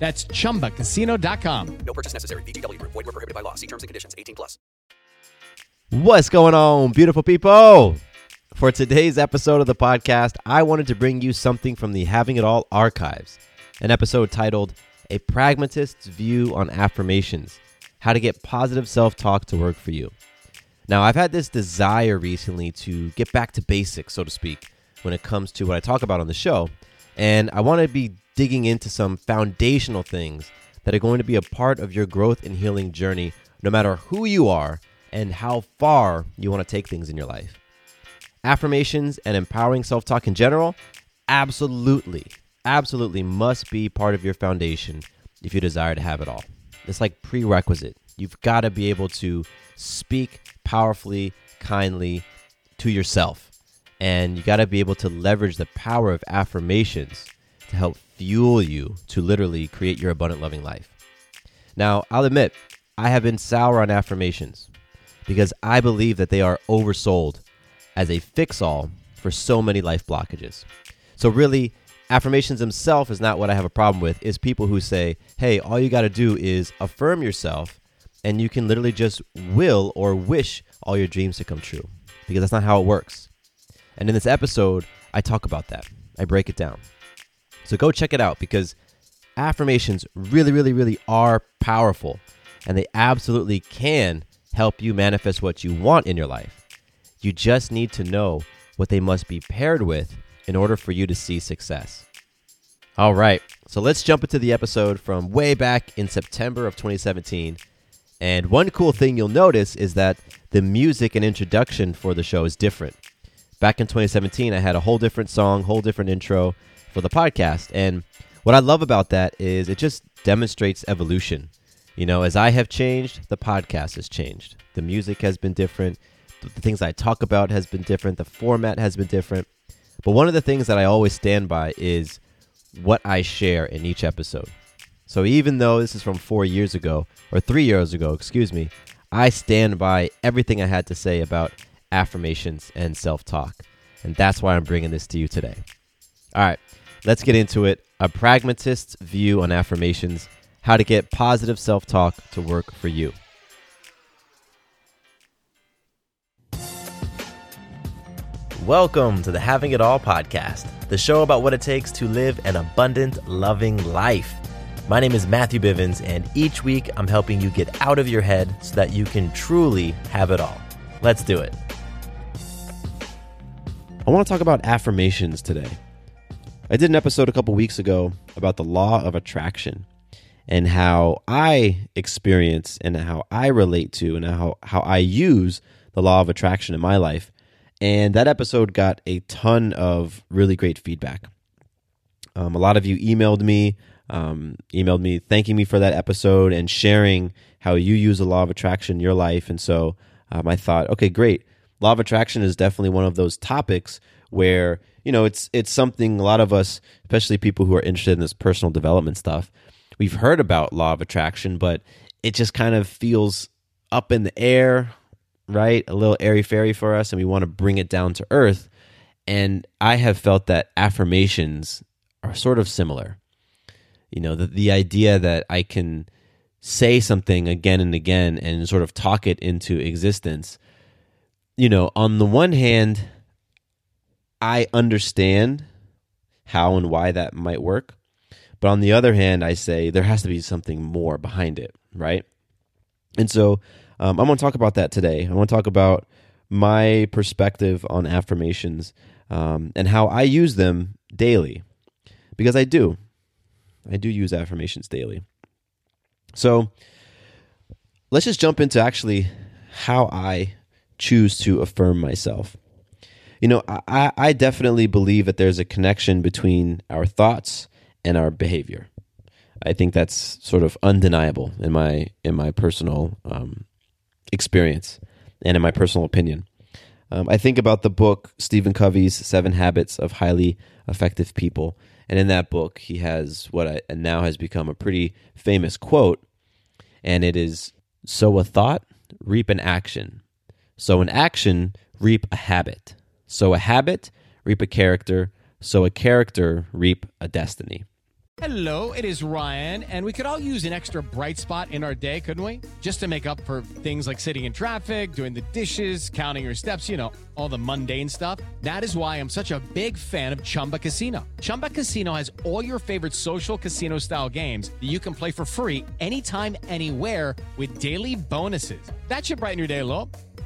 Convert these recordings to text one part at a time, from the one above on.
That's chumbacasino.com. No purchase necessary. VGW Group. Void were prohibited by law. See terms and conditions. 18 plus. What's going on, beautiful people? For today's episode of the podcast, I wanted to bring you something from the Having It All archives, an episode titled A Pragmatist's View on Affirmations How to Get Positive Self Talk to Work for You. Now, I've had this desire recently to get back to basics, so to speak, when it comes to what I talk about on the show, and I want to be digging into some foundational things that are going to be a part of your growth and healing journey, no matter who you are and how far you want to take things in your life. Affirmations and empowering self talk in general, absolutely, absolutely must be part of your foundation if you desire to have it all. It's like prerequisite. You've got to be able to speak powerfully, kindly to yourself. And you got to be able to leverage the power of affirmations to help fuel you to literally create your abundant, loving life. Now, I'll admit, I have been sour on affirmations because I believe that they are oversold as a fix all for so many life blockages. So, really, affirmations themselves is not what I have a problem with, is people who say, hey, all you got to do is affirm yourself and you can literally just will or wish all your dreams to come true because that's not how it works. And in this episode, I talk about that, I break it down. So go check it out because affirmations really, really, really are powerful and they absolutely can help you manifest what you want in your life. You just need to know what they must be paired with in order for you to see success. All right, so let's jump into the episode from way back in September of 2017. And one cool thing you'll notice is that the music and introduction for the show is different. Back in 2017, I had a whole different song, whole different intro for the podcast. And what I love about that is it just demonstrates evolution. You know, as I have changed, the podcast has changed. The music has been different. The things I talk about has been different. The format has been different. But one of the things that I always stand by is what I share in each episode. So even though this is from four years ago, or three years ago, excuse me, I stand by everything I had to say about affirmations and self talk. And that's why I'm bringing this to you today. All right. Let's get into it. A pragmatist's view on affirmations, how to get positive self talk to work for you. Welcome to the Having It All podcast, the show about what it takes to live an abundant, loving life. My name is Matthew Bivens, and each week I'm helping you get out of your head so that you can truly have it all. Let's do it. I want to talk about affirmations today. I did an episode a couple weeks ago about the law of attraction and how I experience and how I relate to and how, how I use the law of attraction in my life. And that episode got a ton of really great feedback. Um, a lot of you emailed me, um, emailed me thanking me for that episode and sharing how you use the law of attraction in your life. And so um, I thought, okay, great. Law of attraction is definitely one of those topics where you know, it's it's something a lot of us, especially people who are interested in this personal development stuff, we've heard about law of attraction, but it just kind of feels up in the air, right? A little airy fairy for us, and we want to bring it down to earth. And I have felt that affirmations are sort of similar. You know, the, the idea that I can say something again and again and sort of talk it into existence. You know, on the one hand, I understand how and why that might work. But on the other hand, I say there has to be something more behind it, right? And so Um, I want to talk about that today. I want to talk about my perspective on affirmations um, and how I use them daily because I do. I do use affirmations daily. So let's just jump into actually how I choose to affirm myself. You know, I, I definitely believe that there's a connection between our thoughts and our behavior. I think that's sort of undeniable in my in my personal um, experience and in my personal opinion. Um, I think about the book Stephen Covey's Seven Habits of Highly Effective People, and in that book he has what I, now has become a pretty famous quote, and it is: "Sow a thought, reap an action. Sow an action, reap a habit. Sow a habit, reap a character. Sow a character, reap a destiny." Hello, it is Ryan, and we could all use an extra bright spot in our day, couldn't we? Just to make up for things like sitting in traffic, doing the dishes, counting your steps, you know, all the mundane stuff. That is why I'm such a big fan of Chumba Casino. Chumba Casino has all your favorite social casino style games that you can play for free anytime, anywhere with daily bonuses. That should brighten your day a little.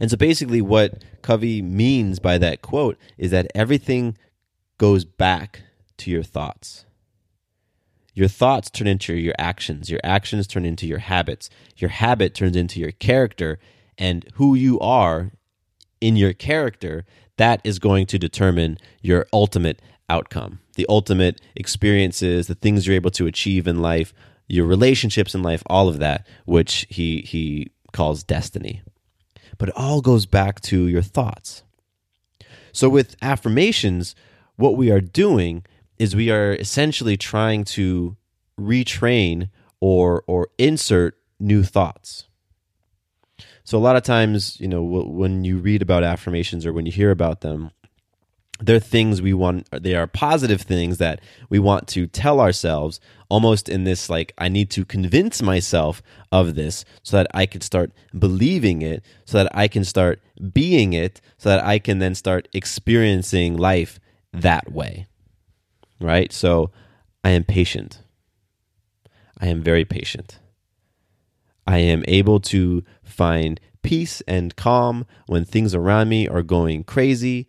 And so basically, what Covey means by that quote is that everything goes back to your thoughts. Your thoughts turn into your actions. Your actions turn into your habits. Your habit turns into your character. And who you are in your character, that is going to determine your ultimate outcome, the ultimate experiences, the things you're able to achieve in life, your relationships in life, all of that, which he, he calls destiny but it all goes back to your thoughts. So, with affirmations, what we are doing is we are essentially trying to retrain or, or insert new thoughts. So, a lot of times, you know, when you read about affirmations or when you hear about them, they're things we want they are positive things that we want to tell ourselves almost in this like i need to convince myself of this so that i can start believing it so that i can start being it so that i can then start experiencing life that way. Right? So i am patient. I am very patient. I am able to find peace and calm when things around me are going crazy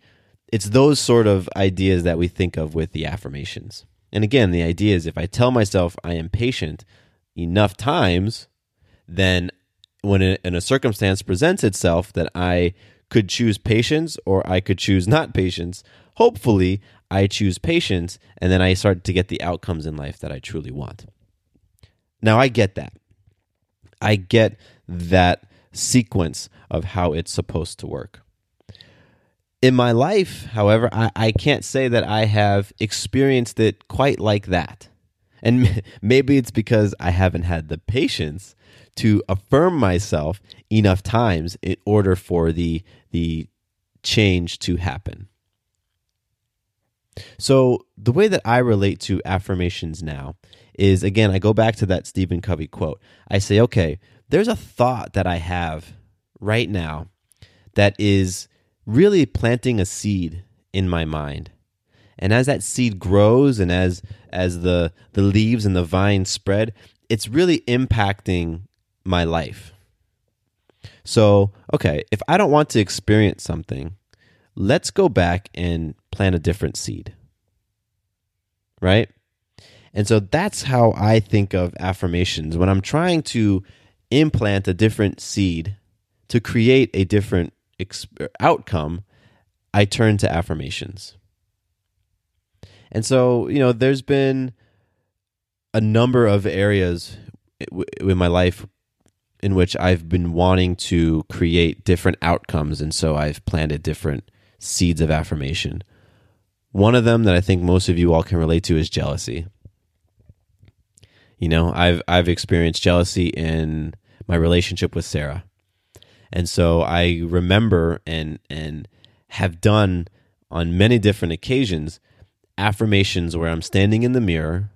it's those sort of ideas that we think of with the affirmations. And again, the idea is if I tell myself I am patient enough times, then when a, a circumstance presents itself that I could choose patience or I could choose not patience, hopefully I choose patience and then I start to get the outcomes in life that I truly want. Now I get that. I get that sequence of how it's supposed to work in my life, however, I, I can't say that I have experienced it quite like that. And maybe it's because I haven't had the patience to affirm myself enough times in order for the, the change to happen. So, the way that I relate to affirmations now is again, I go back to that Stephen Covey quote. I say, okay, there's a thought that I have right now that is really planting a seed in my mind. And as that seed grows and as as the the leaves and the vine spread, it's really impacting my life. So, okay, if I don't want to experience something, let's go back and plant a different seed. Right? And so that's how I think of affirmations when I'm trying to implant a different seed to create a different outcome, I turn to affirmations. And so, you know, there's been a number of areas in my life in which I've been wanting to create different outcomes. And so I've planted different seeds of affirmation. One of them that I think most of you all can relate to is jealousy. You know, I've I've experienced jealousy in my relationship with Sarah. And so I remember and and have done on many different occasions affirmations where I'm standing in the mirror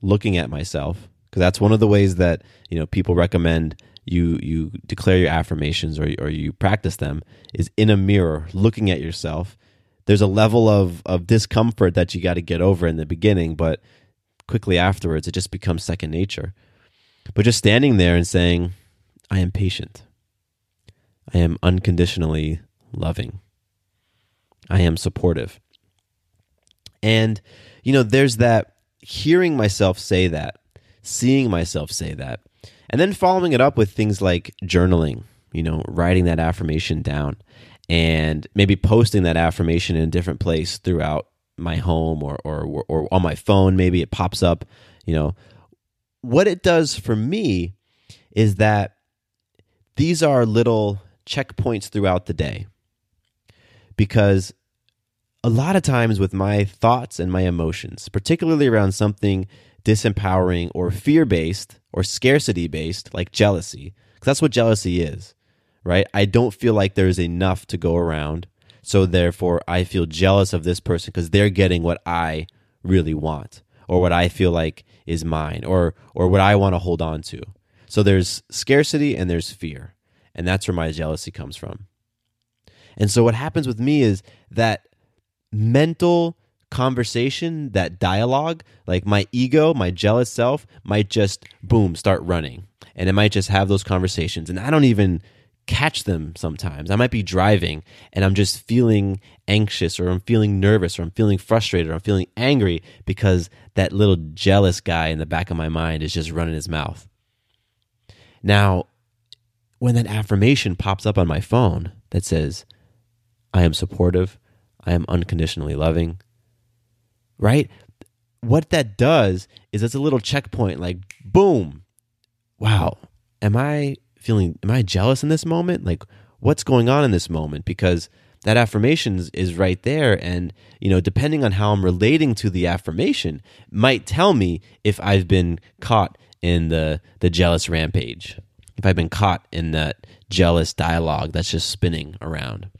looking at myself because that's one of the ways that, you know, people recommend you you declare your affirmations or or you practice them is in a mirror looking at yourself. There's a level of of discomfort that you got to get over in the beginning, but quickly afterwards it just becomes second nature. But just standing there and saying, I am patient. I am unconditionally loving. I am supportive. And, you know, there's that hearing myself say that, seeing myself say that, and then following it up with things like journaling, you know, writing that affirmation down and maybe posting that affirmation in a different place throughout my home or, or, or on my phone. Maybe it pops up, you know. What it does for me is that these are little checkpoints throughout the day because a lot of times with my thoughts and my emotions, particularly around something disempowering or fear based or scarcity based, like jealousy, because that's what jealousy is, right? I don't feel like there's enough to go around. So therefore, I feel jealous of this person because they're getting what I really want or what I feel like is mine or, or what I want to hold on to. So there's scarcity and there's fear. And that's where my jealousy comes from. And so what happens with me is that mental conversation, that dialogue, like my ego, my jealous self might just boom, start running. And it might just have those conversations. And I don't even catch them sometimes. I might be driving and I'm just feeling anxious or I'm feeling nervous or I'm feeling frustrated or I'm feeling angry because that little jealous guy in the back of my mind is just running his mouth. Now, when that affirmation pops up on my phone that says, I am supportive, I am unconditionally loving, right? What that does is it's a little checkpoint like, boom, wow, am I feeling, am I jealous in this moment? Like, what's going on in this moment? Because that affirmation is, right there. And, you know, depending on how I'm relating to the affirmation, might tell me if I've been caught in the, the jealous rampage, if I've been caught in that jealous dialogue that's just spinning around.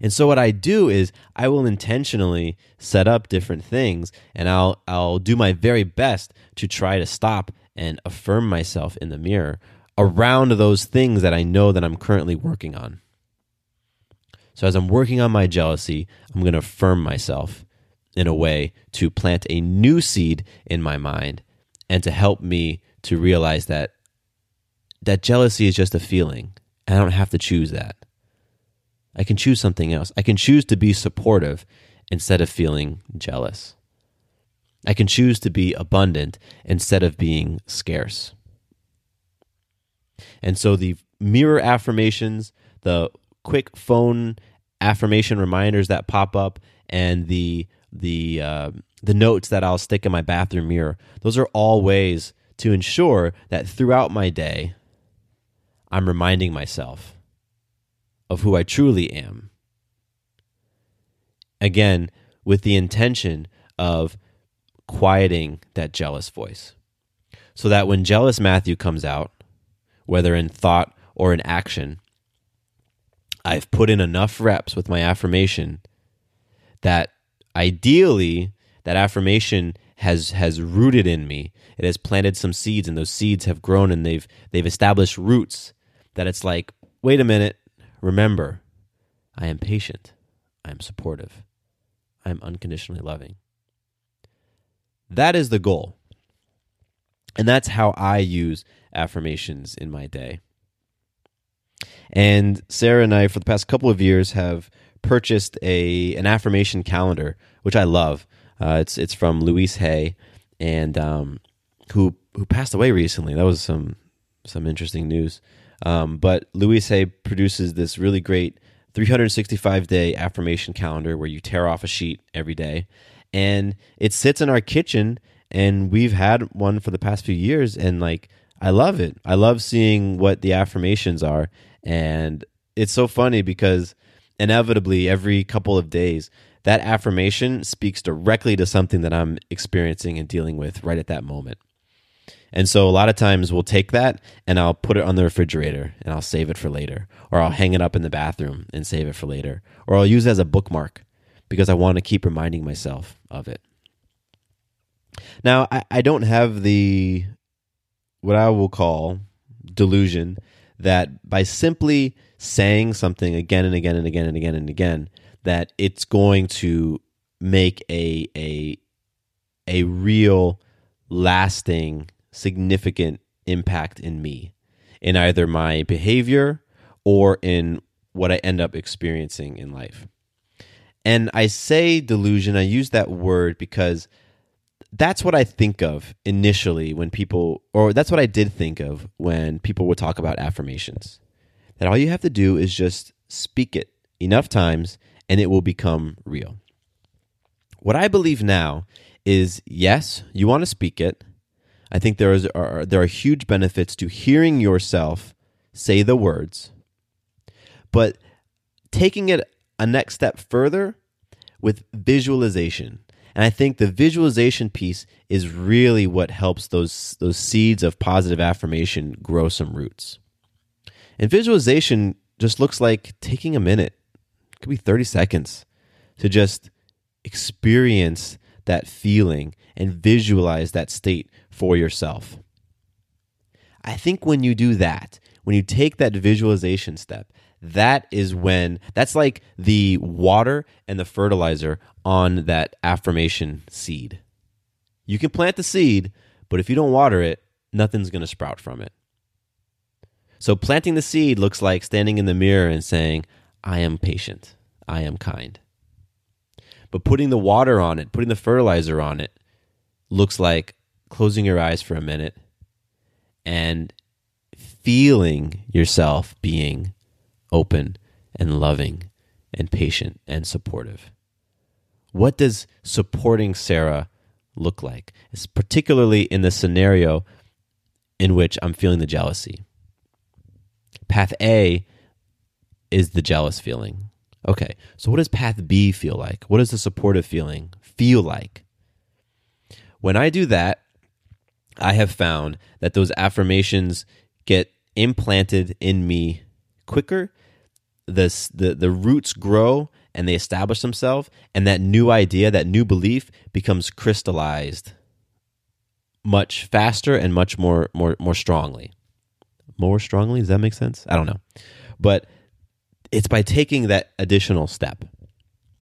And so what I do is I will intentionally set up different things and I'll I'll do my very best to try to stop and affirm myself in the mirror around those things that I know that I'm currently working on. So as I'm working on my jealousy, I'm going to affirm myself in a way to plant a new seed in my mind and to help me to realize that that jealousy is just a feeling. I don't have to choose that. I can choose something else. I can choose to be supportive instead of feeling jealous. I can choose to be abundant instead of being scarce. And so the mirror affirmations, the quick phone affirmation reminders that pop up, and the the uh, the notes that I'll stick in my bathroom mirror, those are all ways to ensure that throughout my day, I'm reminding myself of who I truly am. Again, with the intention of quieting that jealous voice. So that when jealous Matthew comes out, whether in thought or in action, I've put in enough reps with my affirmation that ideally that affirmation has has rooted in me. It has planted some seeds and those seeds have grown and they've they've established roots that it's like, wait a minute, remember, I am patient. I am supportive. I am unconditionally loving. That is the goal. And that's how I use affirmations in my day. And Sarah and I, for the past couple of years, have purchased a an affirmation calendar, which I love. Uh, it's it's from Louise Hay, and um, who who passed away recently. That was some some interesting news. Um, but Louise Hay produces this really great 365 day affirmation calendar where you tear off a sheet every day, and it sits in our kitchen. And we've had one for the past few years, and like I love it. I love seeing what the affirmations are, and it's so funny because inevitably every couple of days that affirmation speaks directly to something that I'm experiencing and dealing with right at that moment. And so a lot of times we'll take that and I'll put it on the refrigerator and I'll save it for later. Or I'll hang it up in the bathroom and save it for later. Or I'll use it as a bookmark because I want to keep reminding myself of it. Now, I, I don't have the, what I will call delusion that by simply saying something again and again and again and again and again, that it's going to make a, a, a real lasting significant impact in me in either my behavior or in what I end up experiencing in life. And I say delusion, I use that word because that's what I think of initially when people, or that's what I did think of when people would talk about affirmations. That all you have to do is just speak it enough times and it will become real. What I believe now is yes, you want to speak it. I think there is are, there are huge benefits to hearing yourself say the words, but taking it a next step further with visualization. And I think the visualization piece is really what helps those those seeds of positive affirmation grow some roots. And visualization just looks like taking a minute, it could be 30 seconds, to just experience that feeling and visualize that state for yourself. I think when you do that, when you take that visualization step, that is when that's like the water and the fertilizer on that affirmation seed. You can plant the seed, but if you don't water it, nothing's going to sprout from it. So planting the seed looks like standing in the mirror and saying, I am patient, I am kind. But putting the water on it, putting the fertilizer on it, looks like closing your eyes for a minute and feeling yourself being open and loving and patient and supportive. What does supporting Sarah look like? It's particularly in the scenario in which I'm feeling the jealousy. Path A is the jealous feeling. Okay, so what does path B feel like? What does the supportive feeling feel like? When I do that, I have found that those affirmations get implanted in me quicker. The, the, the roots grow and they establish themselves, and that new idea, that new belief becomes crystallized much faster and much more, more, more strongly. More strongly? Does that make sense? I don't know. But it's by taking that additional step.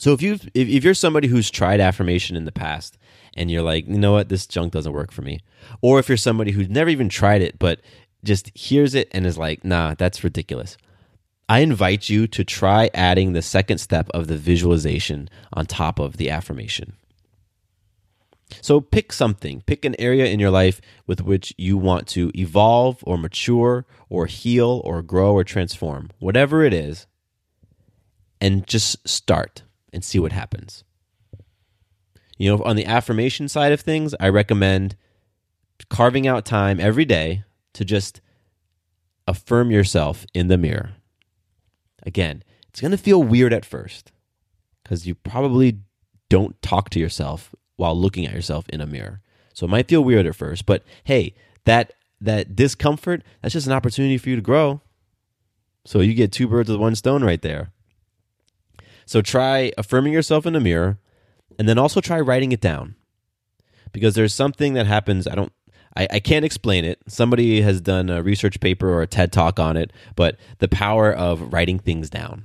So if you if, if you're somebody who's tried affirmation in the past and you're like, you know what, this junk doesn't work for me, or if you're somebody who's never even tried it but just hears it and is like, nah, that's ridiculous. I invite you to try adding the second step of the visualization on top of the affirmation. So pick something, pick an area in your life with which you want to evolve or mature or heal or grow or transform, whatever it is, and just start and see what happens. You know, on the affirmation side of things, I recommend carving out time every day to just affirm yourself in the mirror. Again, it's going to feel weird at first because you probably don't talk to yourself while looking at yourself in a mirror. So it might feel weird at first, but hey, that that discomfort, that's just an opportunity for you to grow. So you get two birds with one stone right there. So try affirming yourself in the mirror and then also try writing it down. Because there's something that happens, I don't I, I can't explain it. Somebody has done a research paper or a TED talk on it, but the power of writing things down.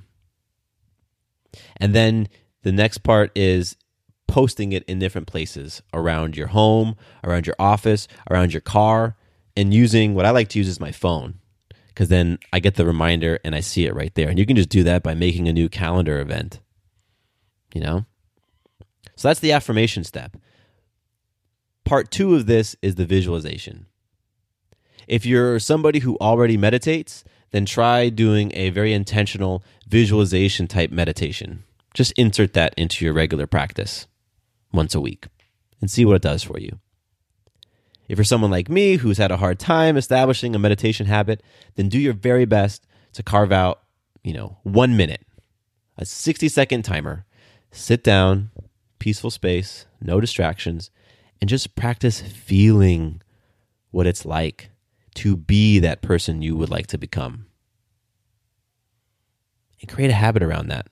And then the next part is posting it in different places around your home, around your office, around your car, and using what I like to use is my phone because then I get the reminder and I see it right there. And you can just do that by making a new calendar event. You know? So that's the affirmation step. Part two of this is the visualization. If you're somebody who already meditates, then try doing a very intentional visualization type meditation. Just insert that into your regular practice once a week and see what it does for you. If you're someone like me who's had a hard time establishing a meditation habit, then do your very best to carve out, you know, one minute, a 60 second timer. Sit down, peaceful space, no distractions, and just practice feeling what it's like to be that person you would like to become. And create a habit around that.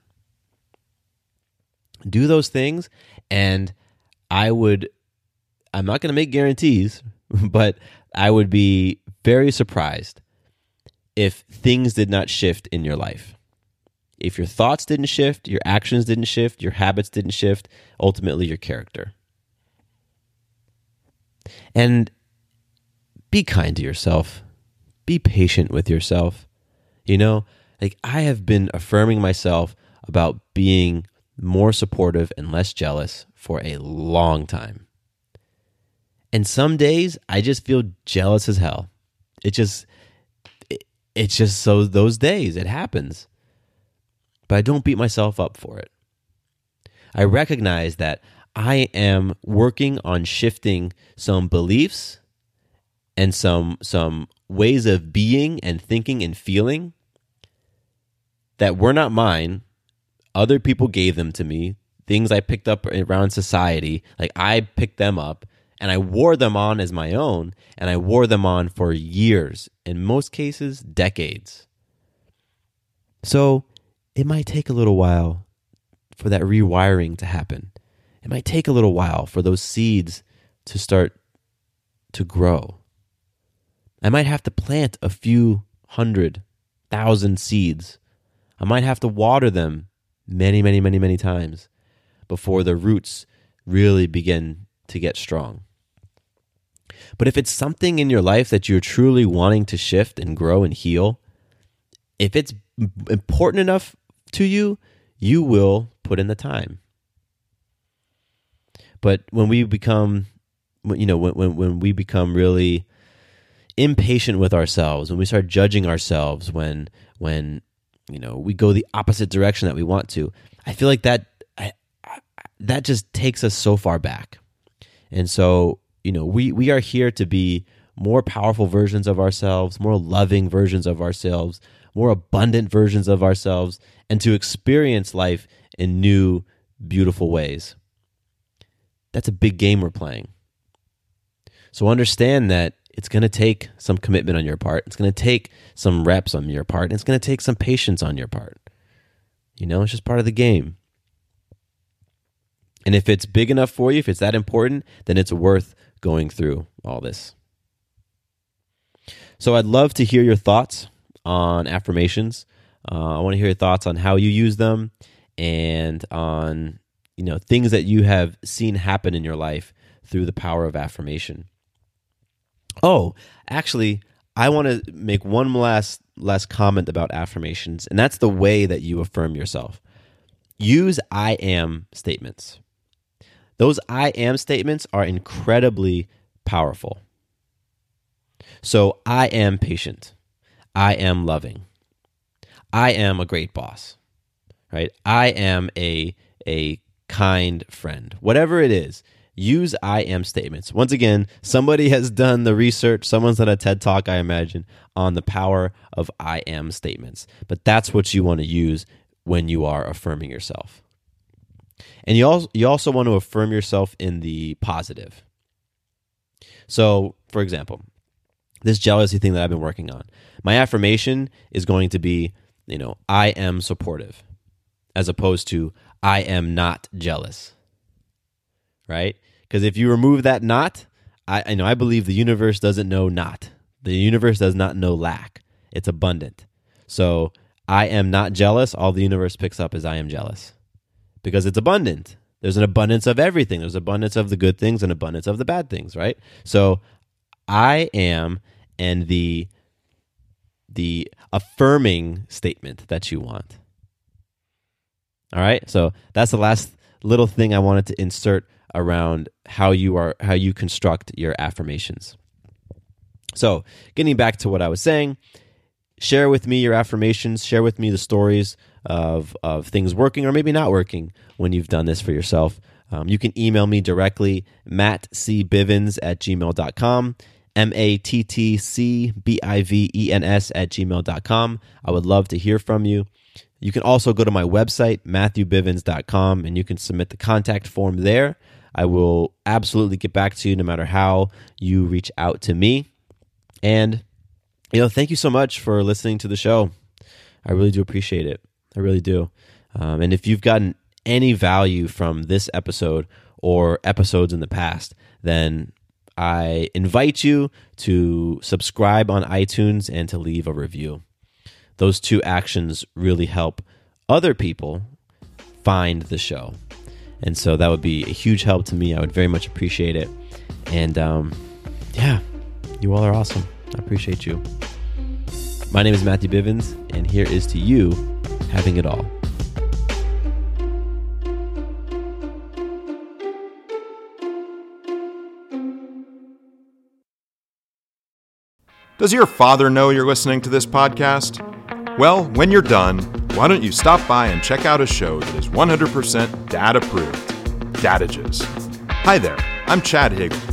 Do those things, and I would I'm not going to make guarantees, but I would be very surprised if things did not shift in your life. If your thoughts didn't shift, your actions didn't shift, your habits didn't shift, ultimately your character. And be kind to yourself. Be patient with yourself. You know, like I have been affirming myself about being more supportive and less jealous for a long time. And some days I just feel jealous as hell. It just it, it's just so those days it happens. But I don't beat myself up for it. I recognize that I am working on shifting some beliefs and some some ways of being and thinking and feeling that were not mine. Other people gave them to me. Things I picked up around society, like I picked them up and I wore them on as my own, and I wore them on for years, in most cases, decades. So it might take a little while for that rewiring to happen. It might take a little while for those seeds to start to grow. I might have to plant a few hundred thousand seeds. I might have to water them many, many, many, many times before the roots really begin to get strong. But if it's something in your life that you're truly wanting to shift and grow and heal, if it's important enough to you, you will put in the time. But when we become, you know, when, when, when we become really impatient with ourselves, when we start judging ourselves, when, when, you know, we go the opposite direction that we want to, I feel like that, I, I, that just takes us so far back. And so you know, we we are here to be more powerful versions of ourselves, more loving versions of ourselves, more abundant versions of ourselves, and to experience life in new, beautiful ways. That's a big game we're playing. So understand that it's going to take some commitment on your part. It's going to take some reps on your part. It's going to take some patience on your part. You know, it's just part of the game. And if it's big enough for you, if it's that important, then it's worth going through all this. So I'd love to hear your thoughts on affirmations. Uh, I want to hear your thoughts on how you use them and on you know things that you have seen happen in your life through the power of affirmation. Oh, actually, I want to make one last last comment about affirmations, and that's the way that you affirm yourself. Use I am statements. Those I am statements are incredibly powerful. So I am patient. I am loving. I am a great boss. Right? I am a a kind friend. Whatever it is, use I am statements. Once again, somebody has done the research, someone's done a TED talk, I imagine, on the power of I am statements. But that's what you want to use when you are affirming yourself. And you also you also want to affirm yourself in the positive. So, for example, this jealousy thing that I've been working on. My affirmation is going to be, you know, I am supportive. as opposed to I am not jealous. Right? Because if you remove that not, I, I know I believe the universe doesn't know not. The universe does not know lack. It's abundant. So I am not jealous. All the universe picks up is I am jealous because it's abundant. There's an abundance of everything. There's abundance of the good things and abundance of the bad things, right? So I am and the the affirming statement that you want. All right? So that's the last little thing I wanted to insert around how you are how you construct your affirmations. So, getting back to what I was saying, share with me your affirmations, share with me the stories of, of things working or maybe not working when you've done this for yourself. Um, you can email me directly, mattcbivens at gmail.com, M A T T C B I V E N S at gmail.com. I would love to hear from you. You can also go to my website, matthewbivens.com, and you can submit the contact form there. I will absolutely get back to you no matter how you reach out to me. And, you know, thank you so much for listening to the show. I really do appreciate it. I really do. Um, and if you've gotten any value from this episode or episodes in the past, then I invite you to subscribe on iTunes and to leave a review. Those two actions really help other people find the show. And so that would be a huge help to me. I would very much appreciate it. And um, yeah, you all are awesome. I appreciate you. My name is Matthew Bivens, and here is to you having it all. Does your father know you're listening to this podcast? Well, when you're done, why don't you stop by and check out a show that is 100% dad approved Dadages. Hi there, I'm Chad Hagel.